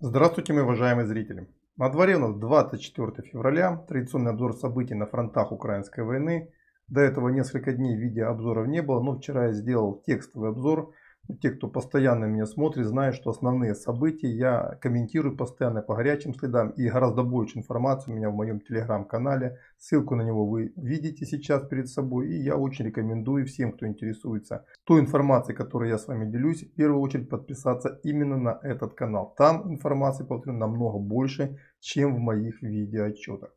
Здравствуйте, мои уважаемые зрители! На дворе у нас 24 февраля, традиционный обзор событий на фронтах украинской войны. До этого несколько дней видеообзоров не было, но вчера я сделал текстовый обзор те, кто постоянно меня смотрит, знают, что основные события я комментирую постоянно по горячим следам. И гораздо больше информации у меня в моем телеграм-канале. Ссылку на него вы видите сейчас перед собой. И я очень рекомендую всем, кто интересуется той информацией, которой я с вами делюсь, в первую очередь подписаться именно на этот канал. Там информации, повторю, намного больше, чем в моих видеоотчетах.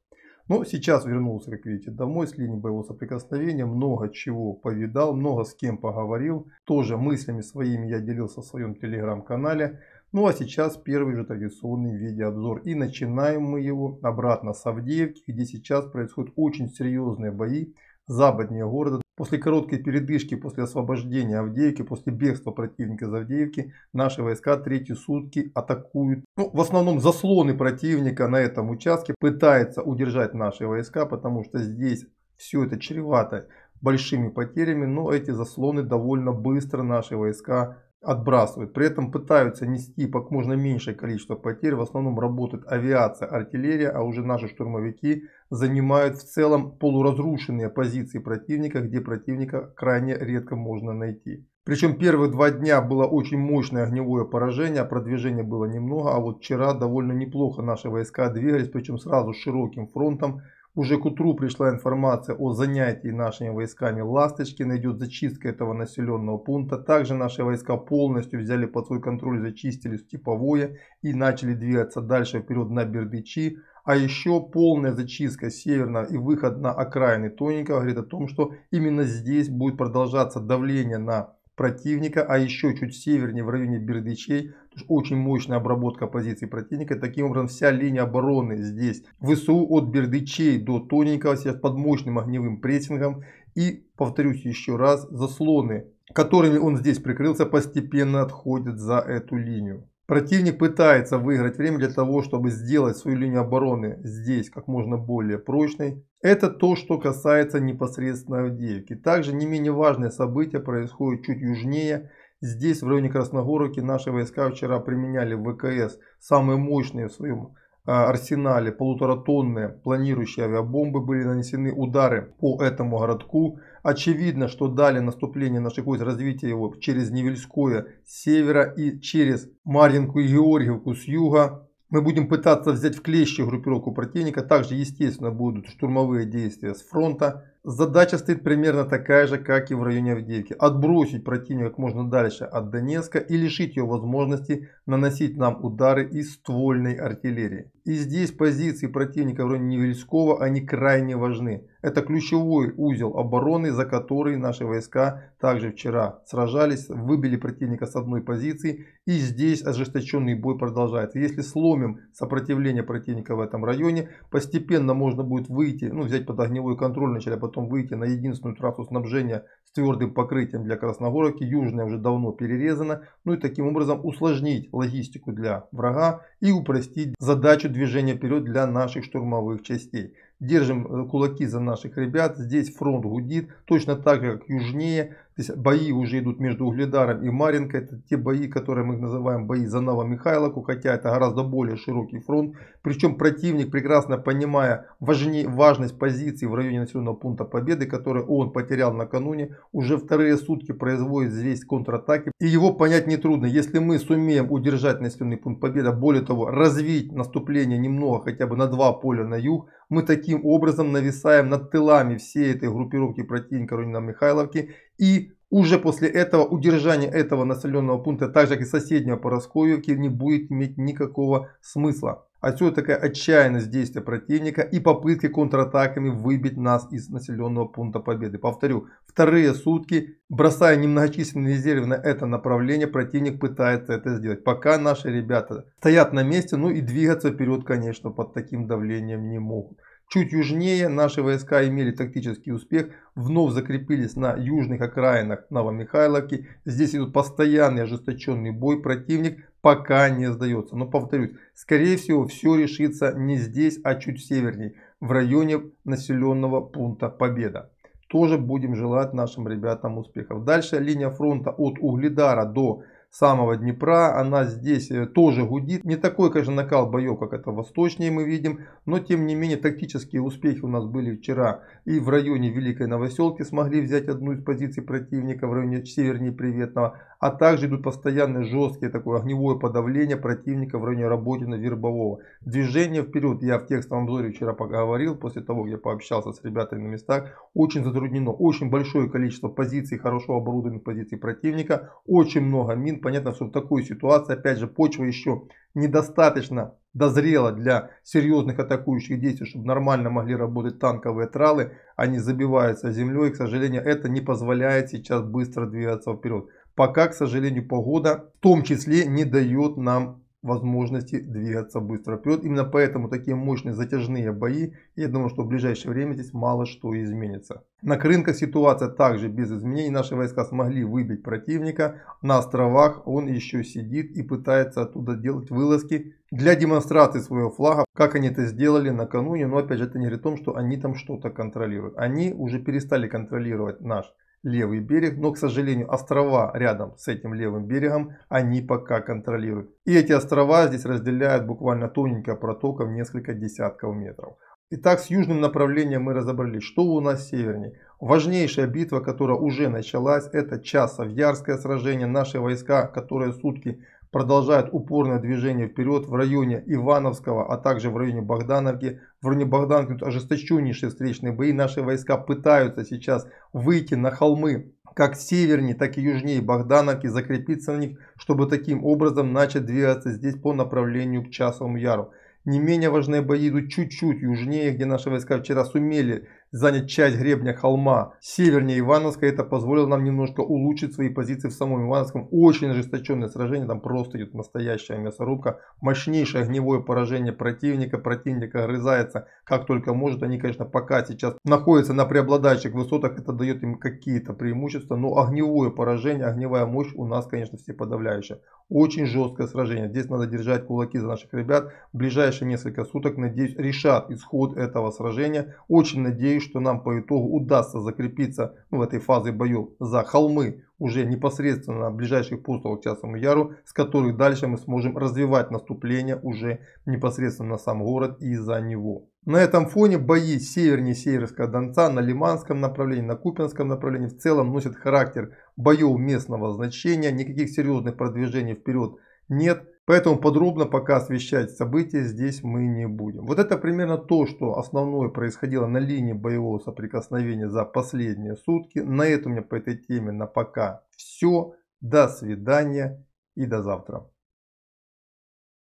Но сейчас вернулся, как видите, домой с линии боевого соприкосновения. Много чего повидал, много с кем поговорил. Тоже мыслями своими я делился в своем телеграм-канале. Ну а сейчас первый же традиционный видеообзор. И начинаем мы его обратно с Авдеевки, где сейчас происходят очень серьезные бои западнее города. После короткой передышки, после освобождения Авдеевки, после бегства противника из Авдеевки, наши войска третьи сутки атакуют. Ну, в основном заслоны противника на этом участке пытаются удержать наши войска, потому что здесь все это чревато большими потерями, но эти заслоны довольно быстро наши войска отбрасывают. При этом пытаются нести как можно меньшее количество потерь. В основном работает авиация, артиллерия, а уже наши штурмовики занимают в целом полуразрушенные позиции противника, где противника крайне редко можно найти. Причем первые два дня было очень мощное огневое поражение, а продвижения было немного, а вот вчера довольно неплохо наши войска двигались, причем сразу широким фронтом, уже к утру пришла информация о занятии нашими войсками Ласточки, найдет зачистка этого населенного пункта. Также наши войска полностью взяли под свой контроль, зачистили Степовое и начали двигаться дальше вперед на Бердычи. А еще полная зачистка северного и выход на окраины Тоненького говорит о том, что именно здесь будет продолжаться давление на противника, а еще чуть севернее в районе Бердычей очень мощная обработка позиций противника. Таким образом, вся линия обороны здесь ВСУ от Бердычей до Тоненького сейчас под мощным огневым прессингом. И, повторюсь еще раз, заслоны, которыми он здесь прикрылся, постепенно отходят за эту линию. Противник пытается выиграть время для того, чтобы сделать свою линию обороны здесь как можно более прочной. Это то, что касается непосредственно Авдеевки. Также не менее важное событие происходит чуть южнее Здесь, в районе Красногоровки, наши войска вчера применяли ВКС самые мощные в своем арсенале полуторатонные планирующие авиабомбы были нанесены удары по этому городку. Очевидно, что дали наступление наших войск, развитие его через Невельское с севера и через Марьинку и Георгиевку с юга. Мы будем пытаться взять в клещи группировку противника. Также, естественно, будут штурмовые действия с фронта. Задача стоит примерно такая же, как и в районе Авдеевки. Отбросить противника как можно дальше от Донецка и лишить его возможности наносить нам удары из ствольной артиллерии. И здесь позиции противника в районе Невельского, они крайне важны. Это ключевой узел обороны, за который наши войска также вчера сражались, выбили противника с одной позиции. И здесь ожесточенный бой продолжается. Если сломим сопротивление противника в этом районе, постепенно можно будет выйти, ну взять под огневой контроль вначале, а выйти на единственную трассу снабжения с твердым покрытием для Красногоровки. Южная уже давно перерезана. Ну и таким образом усложнить логистику для врага и упростить задачу движения вперед для наших штурмовых частей. Держим э, кулаки за наших ребят. Здесь фронт гудит. Точно так же, как южнее. То есть бои уже идут между Угледаром и Маринкой. Это те бои, которые мы называем бои за Новомихайловку. Хотя это гораздо более широкий фронт. Причем противник, прекрасно понимая важнее, важность позиции в районе населенного пункта Победы, который он потерял накануне, уже вторые сутки производит здесь контратаки. И его понять нетрудно. Если мы сумеем удержать населенный пункт Победа, более того, развить наступление немного, хотя бы на два поля на юг, мы таким образом нависаем над тылами всей этой группировки противника Рунина Михайловки. И уже после этого удержание этого населенного пункта, так же как и соседнего по Росковьевке, не будет иметь никакого смысла. Отсюда такая отчаянность действия противника и попытки контратаками выбить нас из населенного пункта победы. Повторю, вторые сутки, бросая немногочисленные резервы на это направление, противник пытается это сделать. Пока наши ребята стоят на месте, ну и двигаться вперед, конечно, под таким давлением не могут. Чуть южнее наши войска имели тактический успех, вновь закрепились на южных окраинах Новомихайловки. Здесь идут постоянный ожесточенный бой. Противник пока не сдается. Но повторюсь, скорее всего все решится не здесь, а чуть севернее, в районе населенного пункта Победа. Тоже будем желать нашим ребятам успехов. Дальше линия фронта от Угледара до самого Днепра. Она здесь э, тоже гудит. Не такой, конечно, накал боев, как это восточнее мы видим. Но, тем не менее, тактические успехи у нас были вчера. И в районе Великой Новоселки смогли взять одну из позиций противника, в районе севернее Приветного. А также идут постоянные жесткие такое огневое подавление противника в районе Работина Вербового. Движение вперед, я в текстовом обзоре вчера поговорил, после того, как я пообщался с ребятами на местах, очень затруднено. Очень большое количество позиций, хорошо оборудованных позиций противника, очень много мин. Понятно, что в такой ситуации, опять же, почва еще недостаточно дозрела для серьезных атакующих действий, чтобы нормально могли работать танковые тралы. Они забиваются землей, и, к сожалению, это не позволяет сейчас быстро двигаться вперед. Пока, к сожалению, погода в том числе не дает нам возможности двигаться быстро вперед. Именно поэтому такие мощные затяжные бои. Я думаю, что в ближайшее время здесь мало что изменится. На рынках ситуация также без изменений. Наши войска смогли выбить противника. На островах он еще сидит и пытается оттуда делать вылазки для демонстрации своего флага. Как они это сделали накануне. Но опять же это не говорит о том, что они там что-то контролируют. Они уже перестали контролировать наш левый берег, но, к сожалению, острова рядом с этим левым берегом они пока контролируют. И эти острова здесь разделяют буквально тоненькая протока в несколько десятков метров. Итак, с южным направлением мы разобрались. Что у нас севернее? Важнейшая битва, которая уже началась, это Часов-Ярское сражение. Наши войска, которые сутки продолжают упорное движение вперед в районе Ивановского, а также в районе Богдановки. В районе Богдановки тут ожесточеннейшие встречные бои. Наши войска пытаются сейчас выйти на холмы как севернее, так и южнее Богдановки, закрепиться на них, чтобы таким образом начать двигаться здесь по направлению к Часовому Яру. Не менее важные бои идут чуть-чуть южнее, где наши войска вчера сумели занять часть гребня холма севернее Ивановска. Это позволило нам немножко улучшить свои позиции в самом Ивановском. Очень ожесточенное сражение, там просто идет настоящая мясорубка. Мощнейшее огневое поражение противника. Противник огрызается как только может. Они, конечно, пока сейчас находятся на преобладающих высотах, это дает им какие-то преимущества. Но огневое поражение, огневая мощь у нас, конечно, все подавляющая. Очень жесткое сражение. Здесь надо держать кулаки за наших ребят. В ближайшие несколько суток, надеюсь, решат исход этого сражения. Очень надеюсь, надеюсь, что нам по итогу удастся закрепиться ну, в этой фазе боев за холмы уже непосредственно на ближайших постулах к Часовому Яру, с которых дальше мы сможем развивать наступление уже непосредственно на сам город и за него. На этом фоне бои севернее Северского Донца на Лиманском направлении, на Купинском направлении в целом носят характер боев местного значения, никаких серьезных продвижений вперед нет. Поэтому подробно пока освещать события здесь мы не будем. Вот это примерно то, что основное происходило на линии боевого соприкосновения за последние сутки. На этом у меня по этой теме на пока все. До свидания и до завтра.